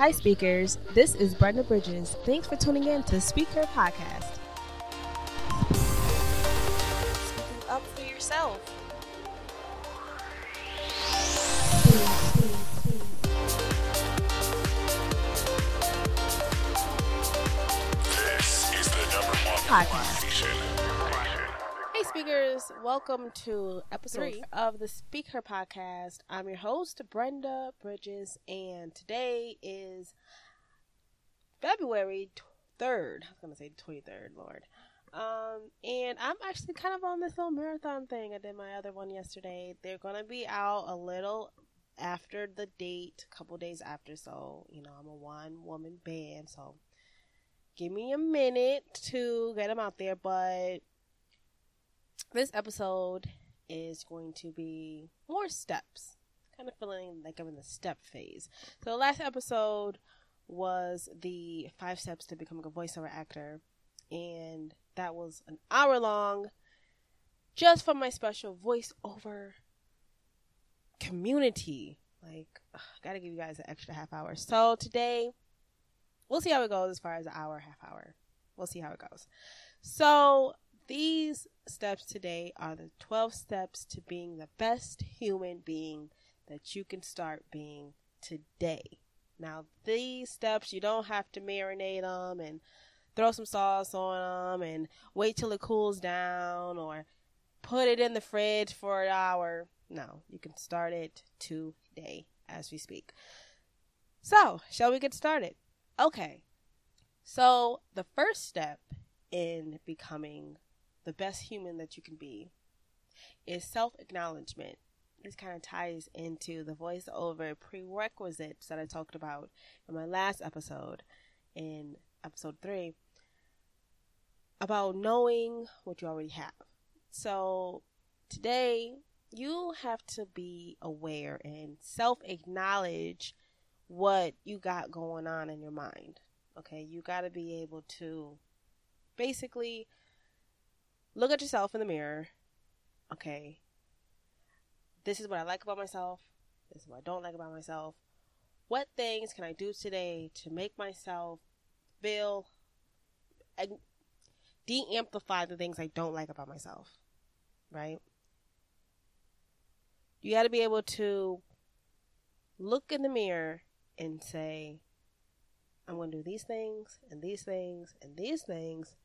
Hi, speakers. This is Brenda Bridges. Thanks for tuning in to Speakher Podcast. Speaking up for yourself. This is the number one Podcast. Speakers. Welcome to episode three of the Speakher Podcast. I'm your host, Brenda Bridges, and today is February 3rd. I was going to say 23rd, Lord. Um, and I'm actually kind of on this little marathon thing. I did my other one yesterday. They're going to be out a little after the date, a couple days after. So, you know, I'm a one woman band. So, give me a minute to get them out there. But this episode is going to be more steps. Kind of feeling like I'm in the step phase. So, the last episode was the five steps to becoming a voiceover actor. And that was an hour long just for my special voiceover community. Like, ugh, gotta give you guys an extra half hour. So, today, we'll see how it goes as far as an hour, half hour. We'll see how it goes. So, these steps today are the 12 steps to being the best human being that you can start being today. Now, these steps, you don't have to marinate them and throw some sauce on them and wait till it cools down or put it in the fridge for an hour. No, you can start it today as we speak. So, shall we get started? Okay. So, the first step in becoming the best human that you can be is self acknowledgement. This kind of ties into the voiceover prerequisites that I talked about in my last episode, in episode three, about knowing what you already have. So, today, you have to be aware and self acknowledge what you got going on in your mind. Okay, you got to be able to basically look at yourself in the mirror. Okay, this is what I like about myself. This is what I don't like about myself. What things can I do today to make myself feel and de amplify the things I don't like about myself? Right? You got to be able to look in the mirror and say, I'm going to do these things and these things and these things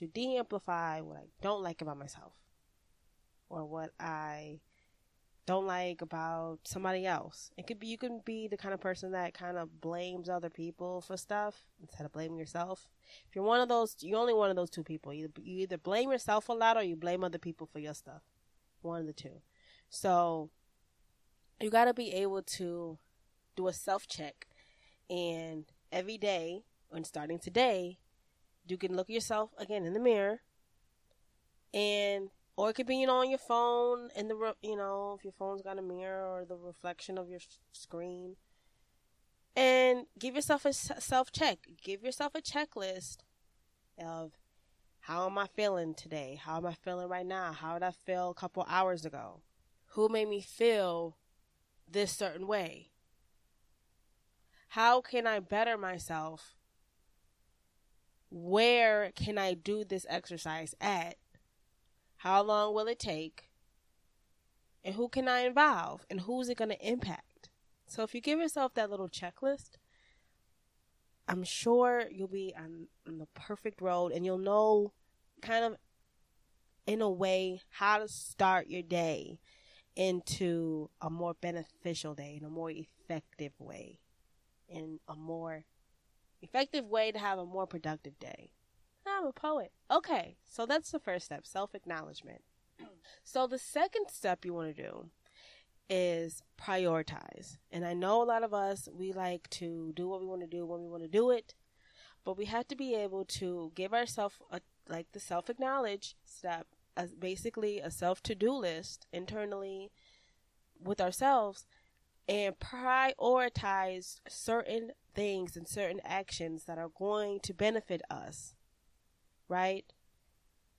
to de amplify what I don't like about myself or what I don't like about somebody else. It could be you can be the kind of person that kind of blames other people for stuff instead of blaming yourself. If you're one of those, you're only one of those two people. You you either blame yourself a lot or you blame other people for your stuff. One of the two. So you got to be able to do a self check and every day and starting today you can look at yourself again in the mirror. And or it could be you know on your phone in the you know if your phone's got a mirror or the reflection of your screen. And give yourself a self check give yourself a checklist of how am i feeling today? How am i feeling right now? How did i feel a couple hours ago? Who made me feel this certain way? How can i better myself where can I do this exercise at? How long will it take? And who can I involve? And who's it going to impact? So if you give yourself that little checklist, I'm sure you'll be on, on the perfect road and you'll know kind of in a way how to start your day into a more beneficial day, in a more effective way, in a more effective way to have a more productive day. I'm a poet. Okay, so that's the first step self acknowledgement. So, the second step you want to do is prioritize. And I know a lot of us, we like to do what we want to do when we want to do it, but we have to be able to give ourselves a like the self acknowledge step, as basically a self to do list internally with ourselves and prioritize certain things and certain actions that are going to benefit us, right?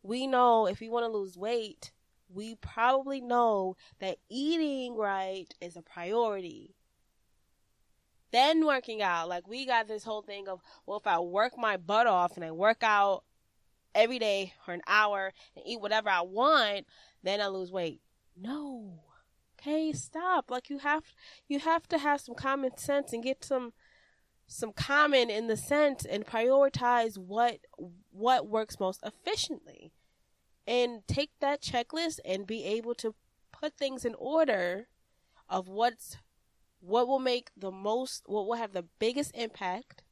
We know if we want to lose weight, we probably know that eating right is a priority. then working out. Like we got this whole thing of, well, if I work my butt off and I work out every day for an hour and eat whatever I want, then I lose weight. No. Okay, stop. Like you have you have to have some common sense and get some some common in the sense and prioritize what what works most efficiently. And take that checklist and be able to put things in order of what's what will make the most what will have the biggest impact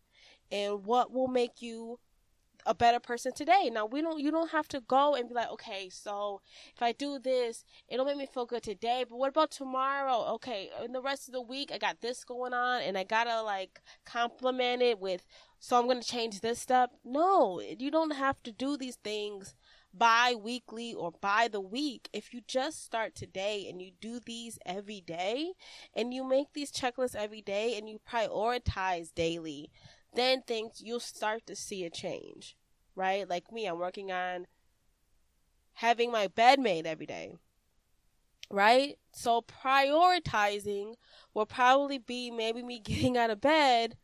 and what will make you a better person today. Now we don't you don't have to go and be like, okay, so if I do this, it'll make me feel good today, but what about tomorrow? Okay, in the rest of the week I got this going on and I gotta like complement it with so I'm gonna change this stuff. No, you don't have to do these things bi weekly or by the week. If you just start today and you do these every day and you make these checklists every day and you prioritize daily, then things you'll start to see a change, right? Like me, I'm working on having my bed made every day, right? So prioritizing will probably be maybe me getting out of bed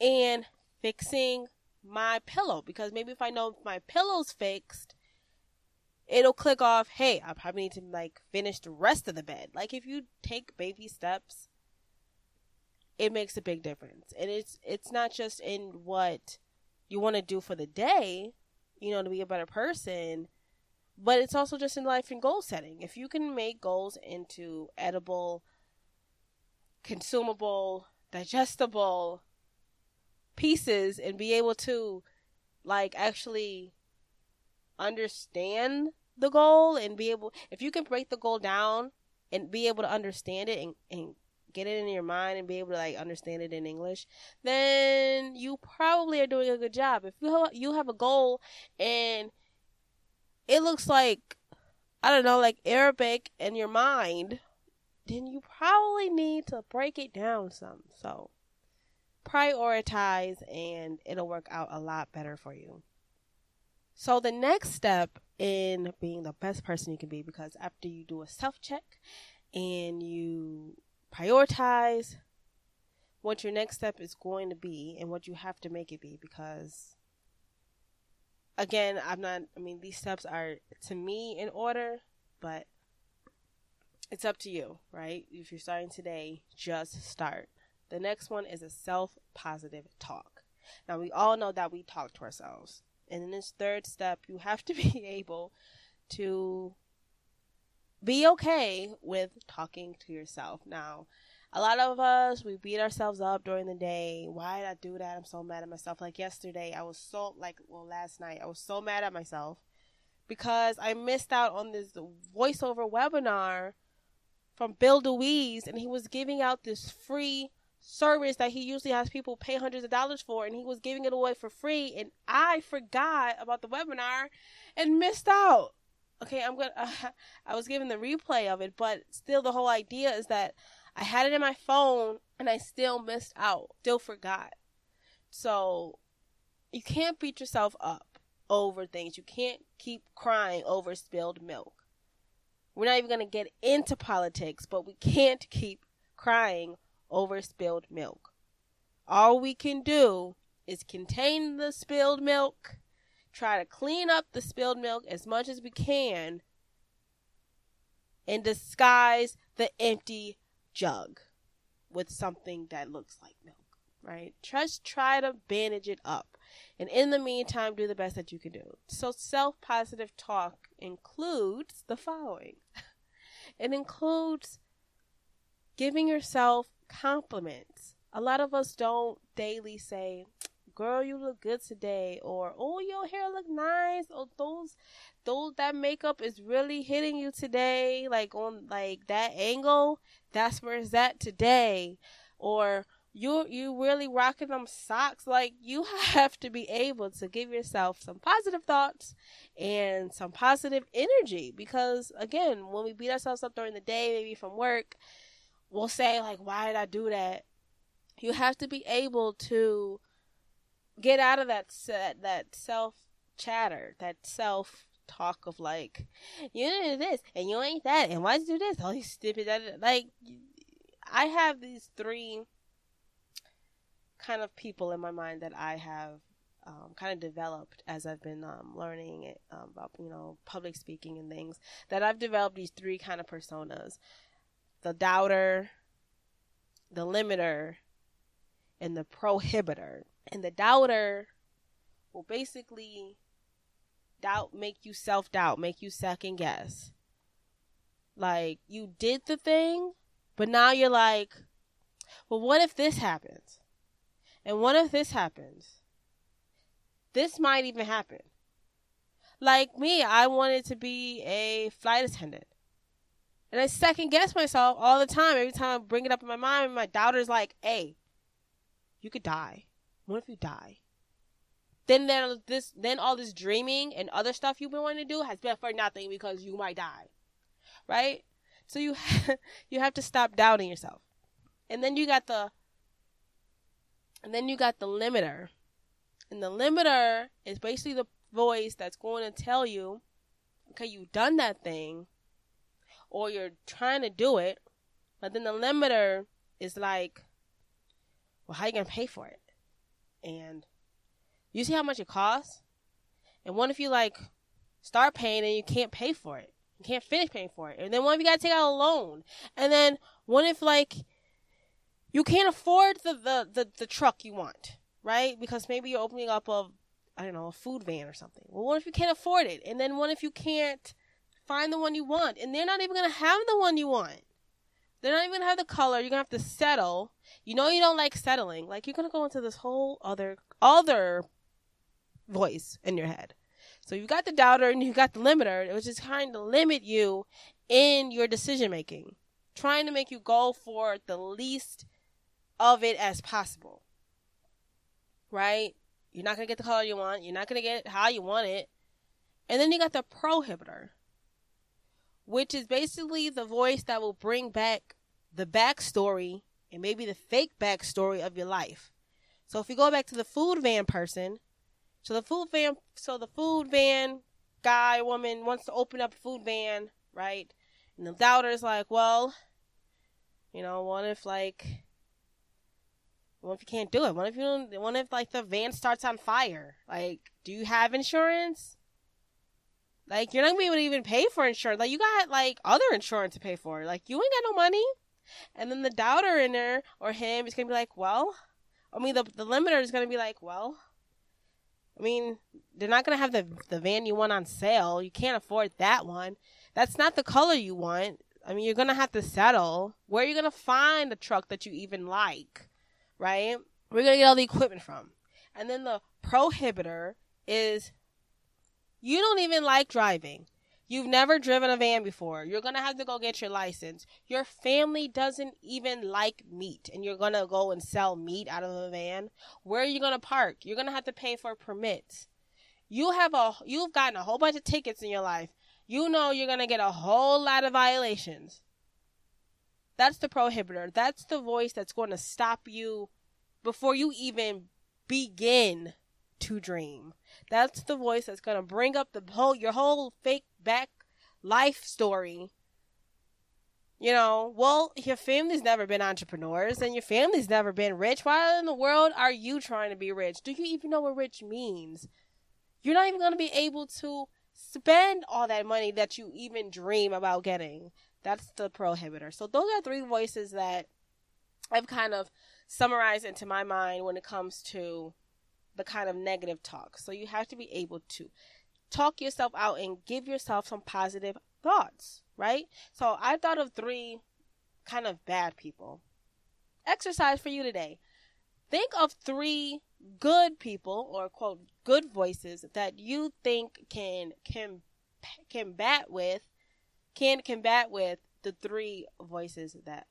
and fixing my pillow because maybe if I know my pillow's fixed, it'll click off, hey, I probably need to like finish the rest of the bed. Like if you take baby steps it makes a big difference. And it's it's not just in what you want to do for the day, you know, to be a better person, but it's also just in life and goal setting. If you can make goals into edible, consumable, digestible pieces and be able to like actually understand the goal and be able if you can break the goal down and be able to understand it and, and get it in your mind and be able to like understand it in English, then you probably are doing a good job. If you you have a goal and it looks like I don't know, like Arabic in your mind, then you probably need to break it down some. So prioritize and it'll work out a lot better for you. So the next step in being the best person you can be because after you do a self check and you prioritize what your next step is going to be and what you have to make it be because again i'm not i mean these steps are to me in order but it's up to you right? If you're starting today just start. The next one is a self positive talk. Now we all know that we talk to ourselves. And in this third step you have to be able to be okay with talking to yourself. Now, a lot of us, we beat ourselves up during the day. Why did I do that? I'm so mad at myself. Like yesterday, I was so, like, well, last night, I was so mad at myself because I missed out on this voiceover webinar from Bill DeWeese, and he was giving out this free service that he usually has people pay hundreds of dollars for, and he was giving it away for free, and I forgot about the webinar and missed out okay, I'm gonna. Uh, I was given the replay of it, but still, the whole idea is that I had it in my phone and I still missed out, still forgot. So you can't beat yourself up over things. You can't keep crying over spilled milk. We're not even gonna get into politics, but we can't keep crying over spilled milk. All we can do is contain the spilled milk try to clean up the spilled milk as much as we can and disguise the empty jug with something that looks like milk, right? Just try to bandage it up. And in the meantime, do the best that you can do. So, self positive talk includes the following it includes giving yourself compliments. A lot of us don't daily say, girl, you look good today, or oh, your hair look nice, or those, those that makeup is really hitting you today, like on like that angle, that's where it's at today, or you you really rocking them socks like you have to be able to give yourself some positive thoughts and some positive energy because again when we beat ourselves up during the day maybe from work we'll say like why did i do that? You have to be able to get out of that set that self chatter, that self talk of like, you do this and you ain't that, and why you do this? All these stupid like. I have these three kind of people in my mind that I have um, kind of developed as I've been um, learning it, um, about you know public speaking and things. That I've developed these three kind of personas: the doubter, the limiter, and the prohibitor. And the doubter will basically doubt make you self doubt, make you second guess. Like you did the thing, but now you're like, well, what if this happens? And what if this happens? This might even happen. Like me, I wanted to be a flight attendant. And I second guess myself all the time. Every time I bring it up in my mind, my doubter's like, hey, you could die. What if you die? Then this then all this dreaming and other stuff you've been wanting to do has been for nothing because you might die. Right? So you you have to stop doubting yourself. And then you got the and then you got the limiter. And the limiter is basically the voice that's going to tell you, okay, you've done that thing, or you're trying to do it, but then the limiter is like, well, how are you to pay for it? And you see how much it costs? And what if you like start paying and you can't pay for it? You can't finish paying for it. And then what if you gotta take out a loan? And then what if like you can't afford the, the, the, the truck you want, right? Because maybe you're opening up a I don't know, a food van or something. Well what if you can't afford it? And then what if you can't find the one you want? And they're not even gonna have the one you want. They're not even gonna have the color. You're gonna have to settle. You know you don't like settling. Like you're gonna go into this whole other other voice in your head. So you got the doubter and you got the limiter, which is trying to limit you in your decision making, trying to make you go for the least of it as possible. Right? You're not gonna get the color you want. You're not gonna get it how you want it. And then you got the prohibitor, which is basically the voice that will bring back the backstory and maybe the fake backstory of your life. So if we go back to the food van person, so the food van, so the food van guy, woman wants to open up a food van, right? And the doubter's like, well, you know, what if like, what if you can't do it? What if you don't, what if like the van starts on fire? Like, do you have insurance? Like, you're not gonna be able to even pay for insurance. Like, you got like other insurance to pay for. Like, you ain't got no money. And then the doubter in her or him is gonna be like, well, I mean, the the limiter is gonna be like, well, I mean, they're not gonna have the the van you want on sale. You can't afford that one. That's not the color you want. I mean, you're gonna have to settle. Where are you gonna find a truck that you even like, right? Where are you gonna get all the equipment from? And then the prohibitor is you don't even like driving. You've never driven a van before. You're going to have to go get your license. Your family doesn't even like meat and you're going to go and sell meat out of a van. Where are you going to park? You're going to have to pay for permits. You have a you've gotten a whole bunch of tickets in your life. You know you're going to get a whole lot of violations. That's the prohibitor. That's the voice that's going to stop you before you even begin to dream. That's the voice that's to bring up the whole your whole fake back life story. You know, well, your family's never been entrepreneurs and your family's never been rich. Why in the world are you trying to be rich? Do you even know what rich means? You're not even to be able to spend all that money that you even dream about getting. That's the prohibitor. So those are three voices that I've kind of summarized into my mind when it comes to the kind of negative talk. So you have to be able to talk yourself out and give yourself some positive thoughts, right? So I thought of three kind of bad people. Exercise for you today. Think of three good people or quote good voices that you think can can combat with can combat with the three voices that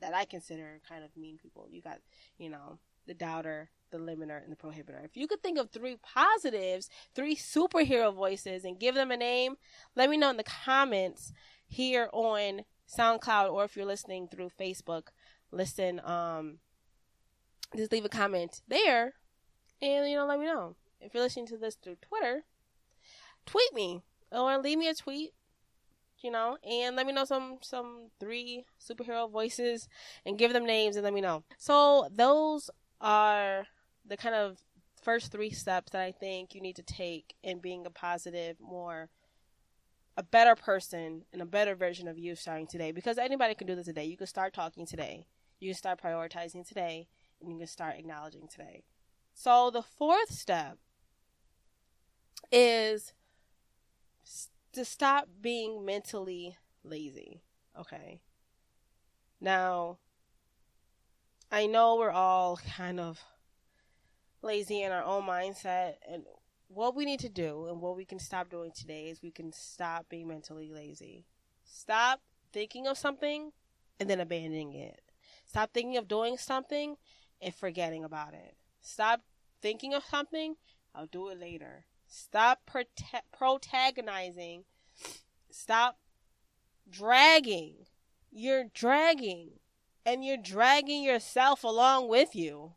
that I consider kind of mean people. You got, you know, the doubter, the limiter, and the prohibitor. If you could think of three positives, three superhero voices, and give them a name, let me know in the comments here on SoundCloud or if you're listening through Facebook, listen, um, just leave a comment there and, you know, let me know. If you're listening to this through Twitter, tweet me or leave me a tweet you know, and let me know some some three superhero voices and give them names and let me know. So those are the kind of first three steps that I think you need to take in being a positive, more a better person and a better version of you starting today because anybody can do this today. You can start talking today. You can start prioritizing today and you can start acknowledging today. So the fourth step is to stop being mentally lazy. Okay. Now, I know we're all kind of lazy in our own mindset and what we need to do and what we can stop doing today is we can stop being mentally lazy. Stop thinking of something and then abandoning it. Stop thinking of doing something and forgetting about it. Stop thinking of something, I'll do it later. Stop prote- protagonizing. Stop dragging. You're dragging. And you're dragging yourself along with you.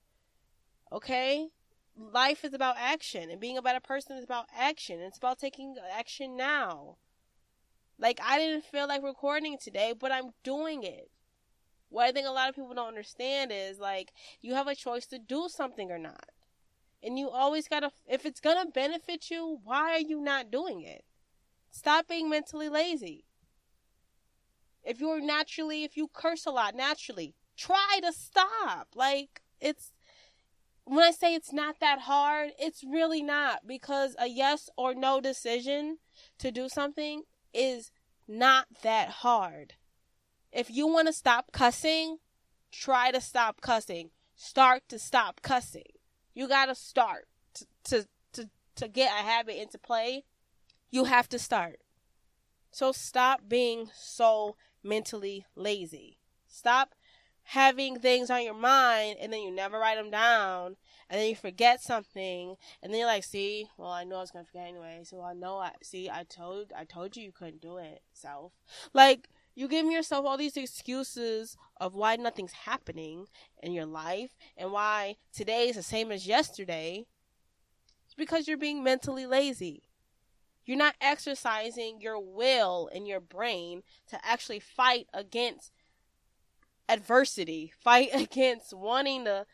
Okay? Life is about action and being about a person is about action. It's about taking action now. Like I didn't feel like recording today, but I'm doing it. What I think a lot of people don't understand is like you have a choice to do something or not. And you always got to if it's to benefit you, why are you not doing it? Stop being mentally lazy. If you're naturally if you curse a lot naturally, try to stop. Like it's when I say it's not that hard, it's really not because a yes or no decision to do something is not that hard. If you want to stop cussing, try to stop cussing. Start to stop cussing. You got to start to, to to to get a habit into play. You have to start. So stop being so mentally lazy. Stop having things on your mind and then you never write them down and then you forget something and then you're like see well i know i was gonna forget anyway so i know i see i told i told you you couldn't do it self like you give yourself all these excuses of why nothing's happening in your life and why today is the same as yesterday it's because you're being mentally lazy. You're not exercising your will and your brain to actually fight against adversity, fight against wanting to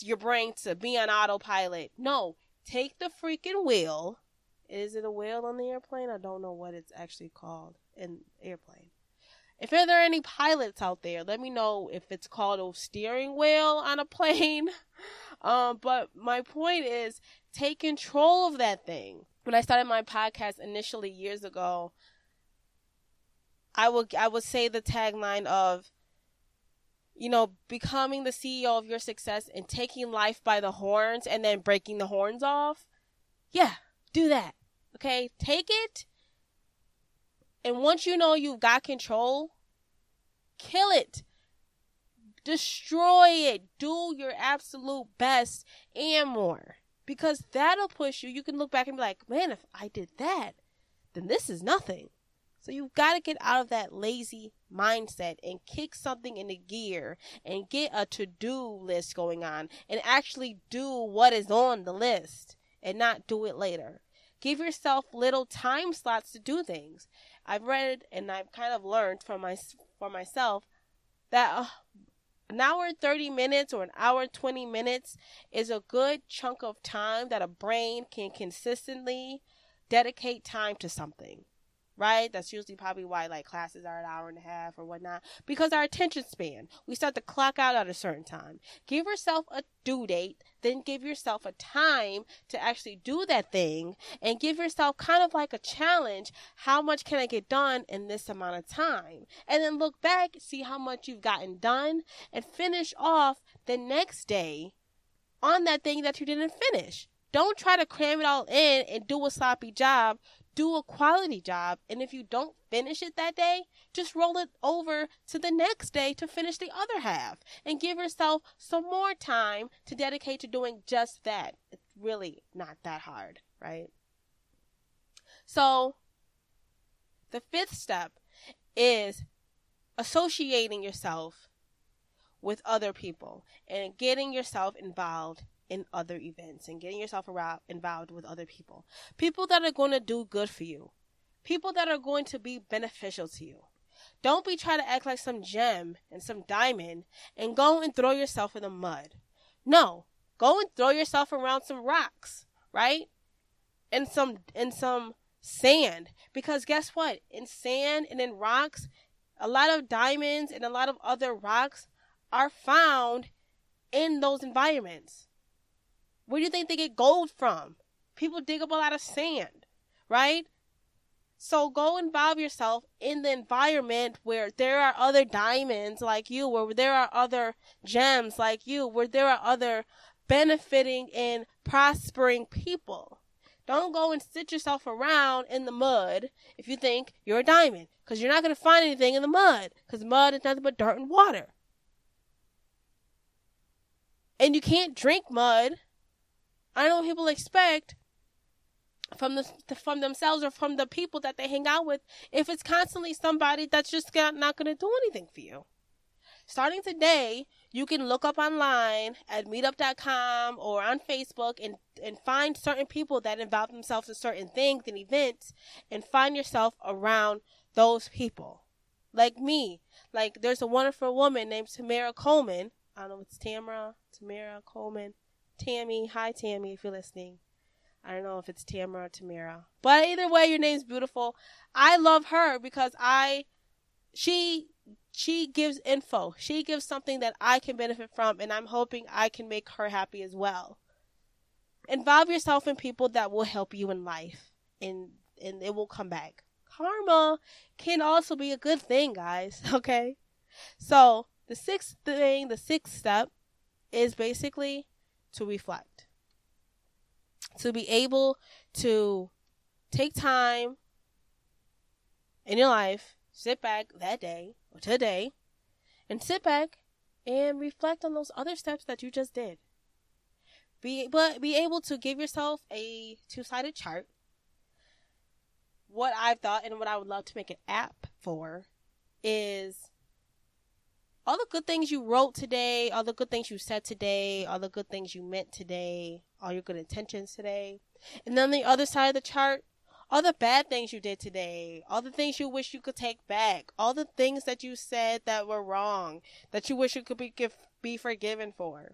your brain to be on autopilot. No, take the freaking wheel. Is it a wheel on the airplane? I don't know what it's actually called in airplane. If there are any pilots out there, let me know if it's called a steering wheel on a plane. Um, but my point is take control of that thing. When I started my podcast initially years ago, I would I would say the tagline of you know, becoming the CEO of your success and taking life by the horns and then breaking the horns off, yeah, do that. Okay? Take it. And once you know you've got control, kill it. Destroy it. Do your absolute best and more. Because that'll push you. You can look back and be like, man, if I did that, then this is nothing. So you've got to get out of that lazy mindset and kick something into gear and get a to do list going on and actually do what is on the list and not do it later. Give yourself little time slots to do things. I've read and I've kind of learned from my for myself that uh, an hour 30 minutes or an hour 20 minutes is a good chunk of time that a brain can consistently dedicate time to something right? That's usually probably why like classes are an hour and a half or whatnot because our attention span. We start to clock out at a certain time. Give yourself a due date, then give yourself a time to actually do that thing and give yourself kind of like a challenge. How much can I get done in this amount of time? And then look back, see how much you've gotten done and finish off the next day on that thing that you didn't finish. Don't try to cram it all in and do a sloppy job do a quality job. And if you don't finish it that day, just roll it over to the next day to finish the other half and give yourself some more time to dedicate to doing just that. It's really not that hard, right? So, the fifth step is associating yourself with other people and getting yourself involved in other events and getting yourself around, involved with other people. People that are going to do good for you. People that are going to be beneficial to you. Don't be trying to act like some gem and some diamond and go and throw yourself in the mud. No, Go and throw yourself around some rocks, right? And some and some sand because guess what? In sand and in rocks, a lot of diamonds and a lot of other rocks are found in those environments. Where do you think they get gold from? People dig up a lot of sand, right? So go involve yourself in the environment where there are other diamonds like you, where there are other gems like you, where there are other benefiting and prospering people. Don't go and sit yourself around in the mud if you think you're a diamond, because you're not going to find anything in the mud, because mud is nothing but dirt and water. And you can't drink mud. I know what people expect from the from themselves or from the people that they hang out with if it's constantly somebody that's just not going to do anything for you. Starting today, you can look up online at meetup.com or on Facebook and, and find certain people that involve themselves in certain things and events and find yourself around those people. Like me. Like there's a wonderful woman named Tamara Coleman. I don't know if it's Tamara, Tamara Coleman. Tammy, hi Tammy if you're listening. I don't know if it's Tamara or Tamara. But either way, your name's beautiful. I love her because I she she gives info. She gives something that I can benefit from, and I'm hoping I can make her happy as well. Involve yourself in people that will help you in life, and and it will come back. Karma can also be a good thing, guys. Okay, so the sixth thing, the sixth step, is basically to reflect, to be able to take time in your life, sit back that day or today and sit back and reflect on those other steps that you just did. Be but be able to give yourself a two-sided chart. What I've thought and what I would love to make an app for is all the good things you wrote today, all the good things you said today, all the good things you meant today, all your good intentions today. And then the other side of the chart, all the bad things you did today, all the things you wish you could take back, all the things that you said that were wrong, that you wish you could be give, be forgiven for.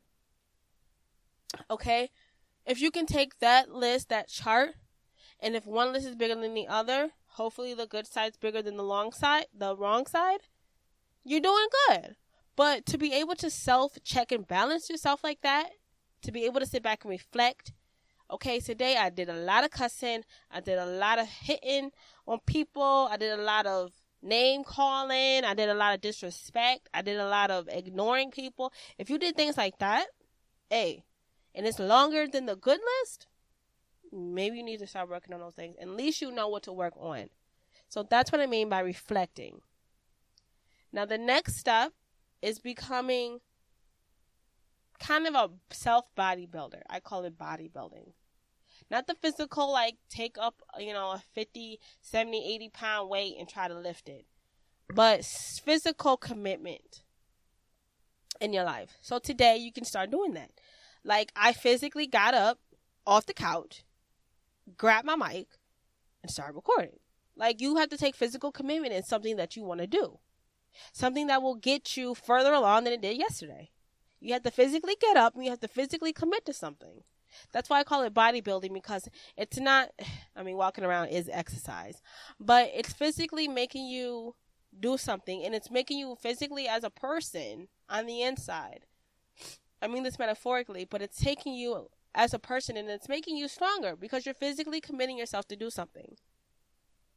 Okay? If you can take that list, that chart, and if one list is bigger than the other, hopefully the good side's bigger than the long side, the wrong side, you're doing good. But to be able to self check and balance yourself like that, to be able to sit back and reflect Okay, today I did a lot of cussing. I did a lot of hitting on people. I did a lot of name calling. I did a lot of disrespect. I did a lot of ignoring people. If you did things like that, hey, and it's longer than the good list, maybe you need to start working on those things. At least you know what to work on. So that's what I mean by reflecting. Now, the next step is becoming kind of a self bodybuilder. I call it bodybuilding. Not the physical, like take up, you know, a 50, 70, 80 pound weight and try to lift it, but physical commitment in your life. So today you can start doing that. Like I physically got up off the couch, grabbed my mic, and started recording. Like you have to take physical commitment in something that you want to do. Something that will get you further along than it did yesterday. You have to physically get up and you have to physically commit to something. That's why I call it bodybuilding because it's not, I mean, walking around is exercise, but it's physically making you do something and it's making you physically as a person on the inside. I mean this metaphorically, but it's taking you as a person and it's making you stronger because you're physically committing yourself to do something.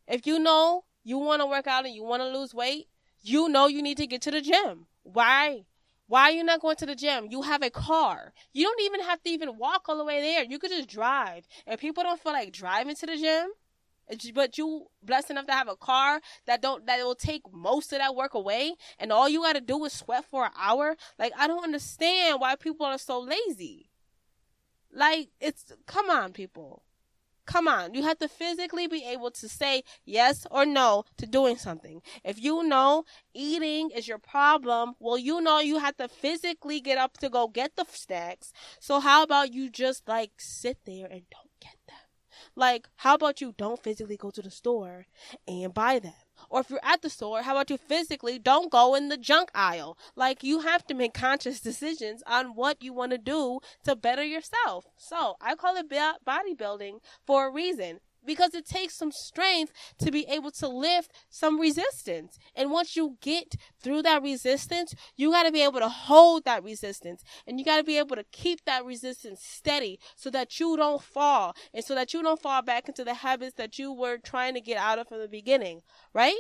If you know you want to work out and you want to lose weight, you know you need to get to the gym. Why? Why are you not going to the gym? You have a car. You don't even have to even walk all the way there. You could just drive. And people don't feel like driving to the gym, eh, but you blessed enough to have a car that don't that will take most of that work away, and all you got to do is sweat for an hour. Like I don't understand why people are so lazy. Like it's come on, people. Come on, you have to physically be able to say yes or no to doing something. If you know eating is your problem, well, you know you have to physically get up to go get the snacks. So how about you just like sit there and don't get them? Like, how about you don't physically go to the store and buy them? Or if you're at the store, how about you physically don't go in the junk aisle? Like you have to make conscious decisions on what you want to do to better yourself. So I call it bodybuilding for a reason because it takes some strength to be able to lift some resistance. And once you get through that resistance, you got to be able to hold that resistance and you got to be able to keep that resistance steady so that you don't fall and so that you don't fall back into the habits that you were trying to get out of from the beginning, right?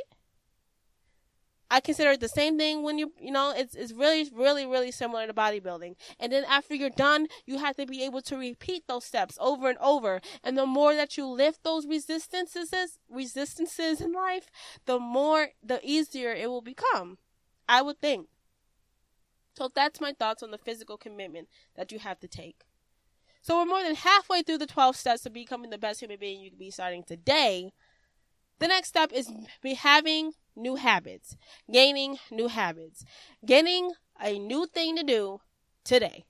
I consider it the same thing when you, you know, it's, it's really, really, really similar to bodybuilding. And then after you're done, you have to be able to repeat those steps over and over. And the more that you lift those resistances, resistances in life, the more, the easier it will become. I would think. So that's my thoughts on the physical commitment that you have to take. So we're more than halfway through the 12 steps of becoming the best human being you can be starting today. The next step is be having new habits, gaining new habits, getting a new thing to do today.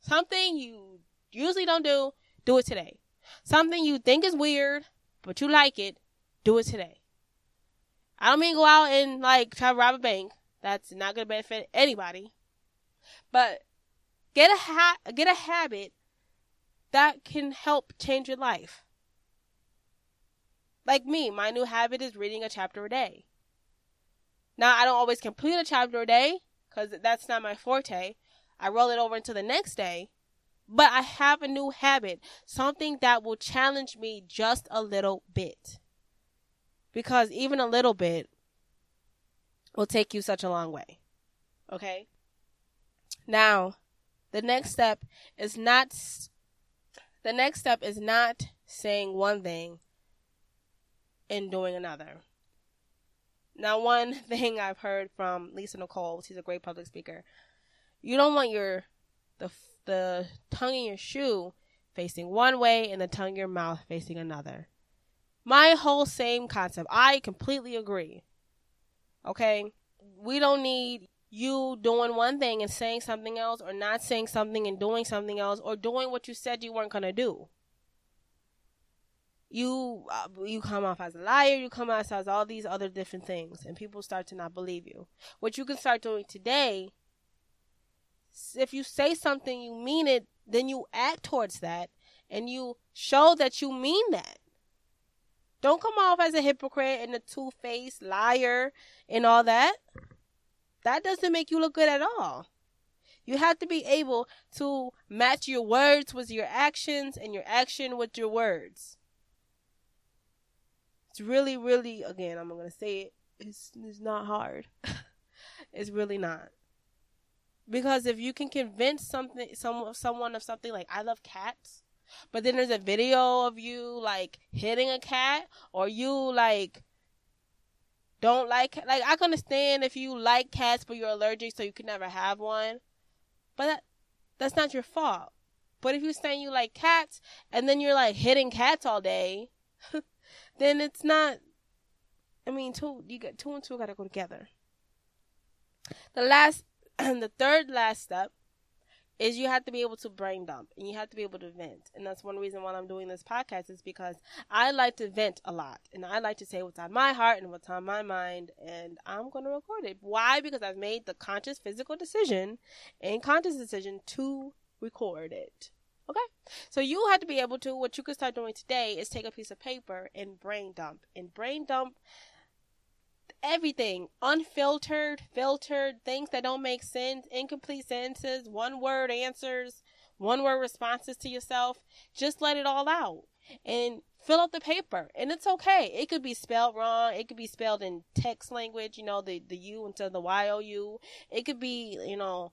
Something you usually don't do, do it today. Something you think is weird, but you like it, do it today. I don't mean go out and like try to rob a bank. That's not going to benefit anybody. But get a ha- get a habit that can help change your life. Like me, my new habit is reading a chapter a day. Now, I don't always complete a chapter a day because that's not my forte. I roll it over into the next day. But I have a new habit, something that will challenge me just a little bit. Because even a little bit will take you such a long way. Okay? Now, the next step is not the next step is not saying one thing and doing another. Now, one thing I've heard from Lisa Nichols, she's a great public speaker. You don't want your the the tongue in your shoe facing one way and the tongue in your mouth facing another. My whole same concept. I completely agree. Okay? We don't need you doing one thing and saying something else or not saying something and doing something else or doing what you said you weren't going to do you uh, you come off as a liar you come off as all these other different things and people start to not believe you. What you can start doing today if you say something you mean it then you act towards that and you show that you mean that. Don't come off as a hypocrite and a two-faced liar and all that. That doesn't make you look good at all. You have to be able to match your words with your actions and your action with your words it's really, really, again, I'm going to say it, it's, it's not hard. it's really not. Because if you can convince something, some, someone of something like, I love cats, but then there's a video of you like hitting a cat or you like don't like like I can understand if you like cats but you're allergic so you can never have one. But that, that's not your fault. But if you're saying you like cats and then you're like hitting cats all day, then it's not. I mean, two you got two and two got to go together. The last, and the third last step is you have to be able to brain dump and you have to be able to vent. And that's one reason why I'm doing this podcast is because I like to vent a lot and I like to say what's on my heart and what's on my mind and I'm going to record it. Why? Because I've made the conscious physical decision and conscious decision to record it. Okay? So you have to be able to, what you can start doing today is take a piece of paper and brain dump. And brain dump everything unfiltered, filtered, things that don't make sense, incomplete sentences, one word answers, one word responses to yourself. Just let it all out and fill out the paper. And it's okay. It could be spelled wrong. It could be spelled in text language, you know, the, the U instead of the Y O U. It could be, you know,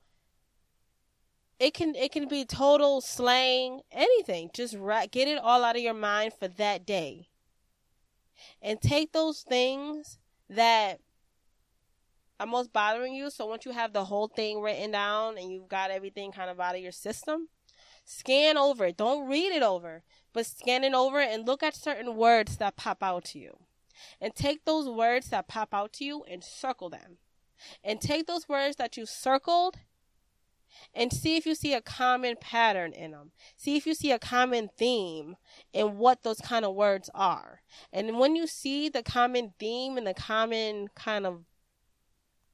it can it can be total slang, anything. Just ra- get it all out of your mind for that day. And take those things that are most bothering you. So once you have the whole thing written down and you've got everything kind of out of your system, scan over it. Don't read it over, but scan it over and look at certain words that pop out to you. And take those words that pop out to you and circle them. And take those words that you circled and see if you see a common pattern in them. See if you see a common theme in what those kind of words are. And when you see the common theme and the common kind of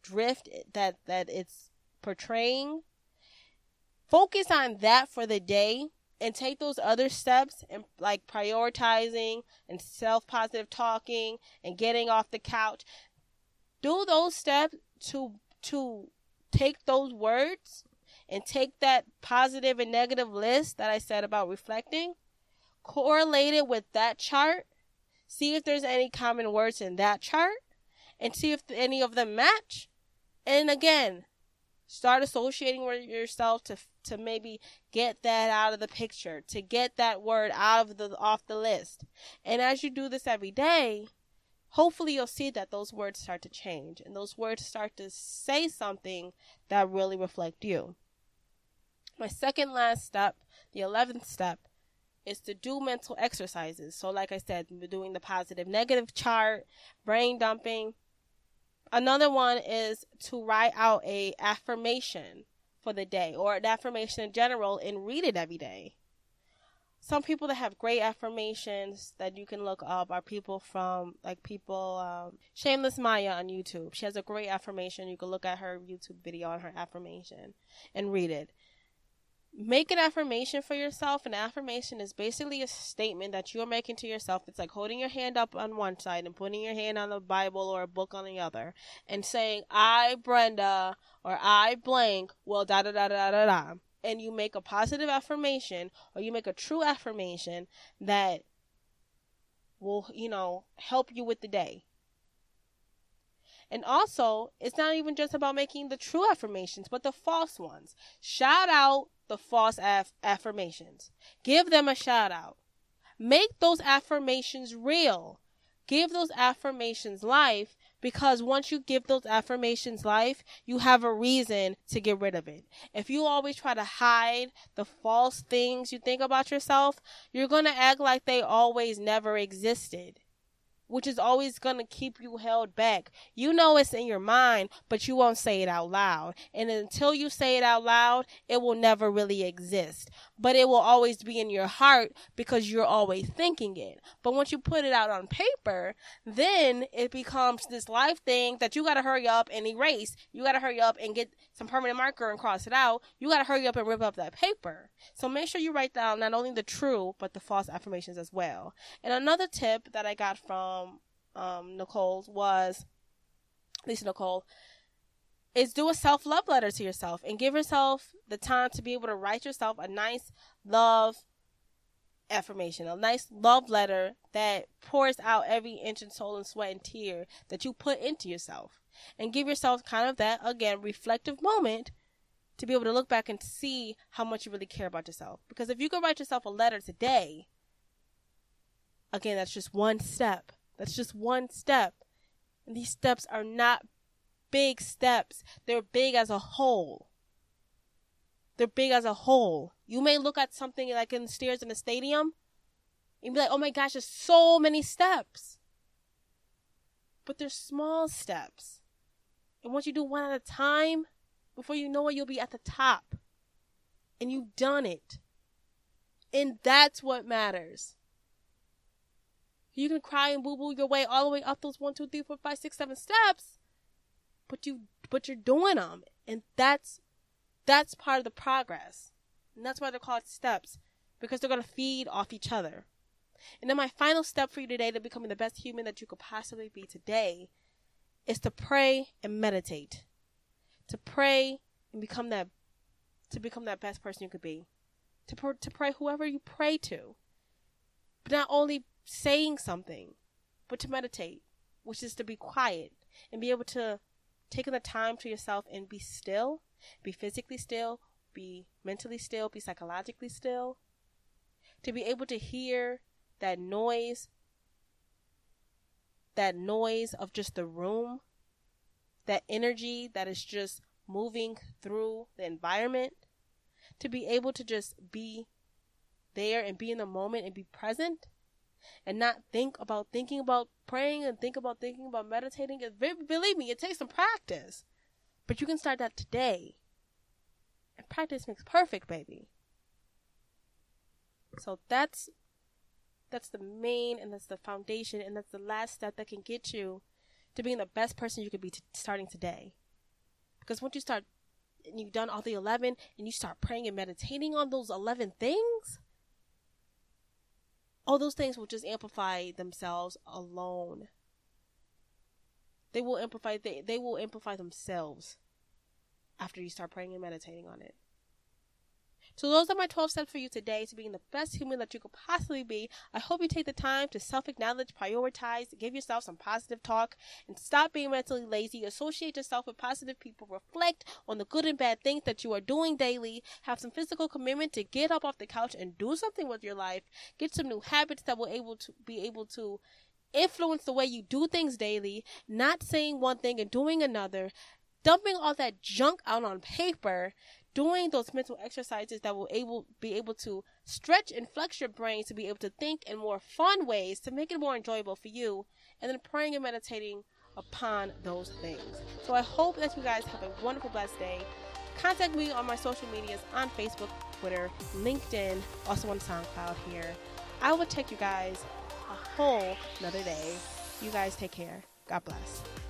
drift that that it's portraying, focus on that for the day and take those other steps and like prioritizing and self-positive talking and getting off the couch. Do those steps to to take those words and take that positive and negative list that I said about reflecting, correlate it with that chart, see if there's any common words in that chart, and see if any of them match. And again, start associating with yourself to to maybe get that out of the picture, to get that word out of the off the list. And as you do this every day, hopefully you'll see that those words start to change and those words start to say something that really reflect you. My second last step, the 11th step, is to do mental exercises. So, like I said, we're doing the positive negative chart, brain dumping. Another one is to write out a affirmation for the day or an affirmation in general and read it every day. Some people that have great affirmations that you can look up are people from like people um, Shameless Maya on YouTube. She has a great affirmation. You can look at her YouTube video on her affirmation and read it make an affirmation for yourself. An affirmation is basically a statement that you are making to yourself. It's like holding your hand up on one side and putting your hand on the Bible or a book on the other and saying, I, Brenda, or I, blank, will da da da da da da. And you make a positive affirmation or you make a true affirmation that will, you know, help you with the day. And also, it's not even just about making the true affirmations, but the false ones. Shout out the false aff- affirmations. Give them a shout out. Make those affirmations real. Give those affirmations life because once you give those affirmations life, you have a reason to get rid of it. If you always try to hide the false things you think about yourself, you're going to act like they always never existed which is always going to keep you held back. You know it's in your mind, but you won't say it out loud. And until you say it out loud, it will never really exist. But it will always be in your heart because you're always thinking it. But once you put it out on paper, then it becomes this life thing that you got to hurry up and erase. You got to hurry up and get some permanent marker and cross it out. You got to hurry up and rip up that paper. So make sure you write down not only the true, but the false affirmations as well. And another tip that I got from um, um, Nichols was, Lisa Nichols, is do a self love letter to yourself and give yourself the time to be able to write yourself a nice love affirmation, a nice love letter that pours out every inch and soul and sweat and tear that you put into yourself. And give yourself kind of that, again, reflective moment to be able to look back and see how much you really care about yourself. Because if you could write yourself a letter today, again, that's just one step that's just one step. And these steps are not big steps. They're big as a whole. They're big as a whole. You may look at something like in the stairs in a stadium and be like, oh my gosh, there's so many steps. But they're small steps. And once you do one at a time, before you know it, you'll be at the top. And you've done it. And that's what matters. You can cry and boo boo your way all the way up those one, two, three, four, five, six, seven steps, but you but you're doing them, and that's that's part of the progress, and that's why they're called steps because they're gonna feed off each other. And then my final step for you today to becoming the best human that you could possibly be today is to pray and meditate. To pray and become that to become that best person you could be. To pr- to pray whoever you pray to. But not only saying something, but to meditate, which is to be quiet and be able to take the time to yourself and be still, be physically still, be mentally still, be psychologically still, to be able to hear that noise, that noise of just the room, that energy that is just moving through the environment, to be able to just be there and be in the moment and be present and not think about thinking about praying and think about thinking about meditating. Believe me, it takes some practice, but you can start that today. And practice makes perfect, baby. So that's that's the main and that's the foundation and that's the last step that can get you to being the best person you could be t- starting today. Because once you start and you've done all the 11 and you start praying and meditating on those 11 things, all those things will just amplify themselves alone. They will amplify they, they will amplify themselves after you start praying and meditating on it. So those are my 12 steps for you today to being the best human that you could possibly be. I hope you take the time to self-acknowledge, prioritize, give yourself some positive talk, and stop being mentally lazy. Associate yourself with positive people. Reflect on the good and bad things that you are doing daily. Have some physical commitment to get up off the couch and do something with your life. Get some new habits that will able to be able to influence the way you do things daily, not saying one thing and doing another, dumping all that junk out on paper doing those mental exercises that will able be able to stretch and flex your brain to be able to think in more fun ways to make it more enjoyable for you and then praying and meditating upon those things. So i hope that you guys have a wonderful blessed day. Contact me on my social medias on facebook twitter linkedin also on soundcloud here. I will take you guys a whole another day. You guys take care. God bless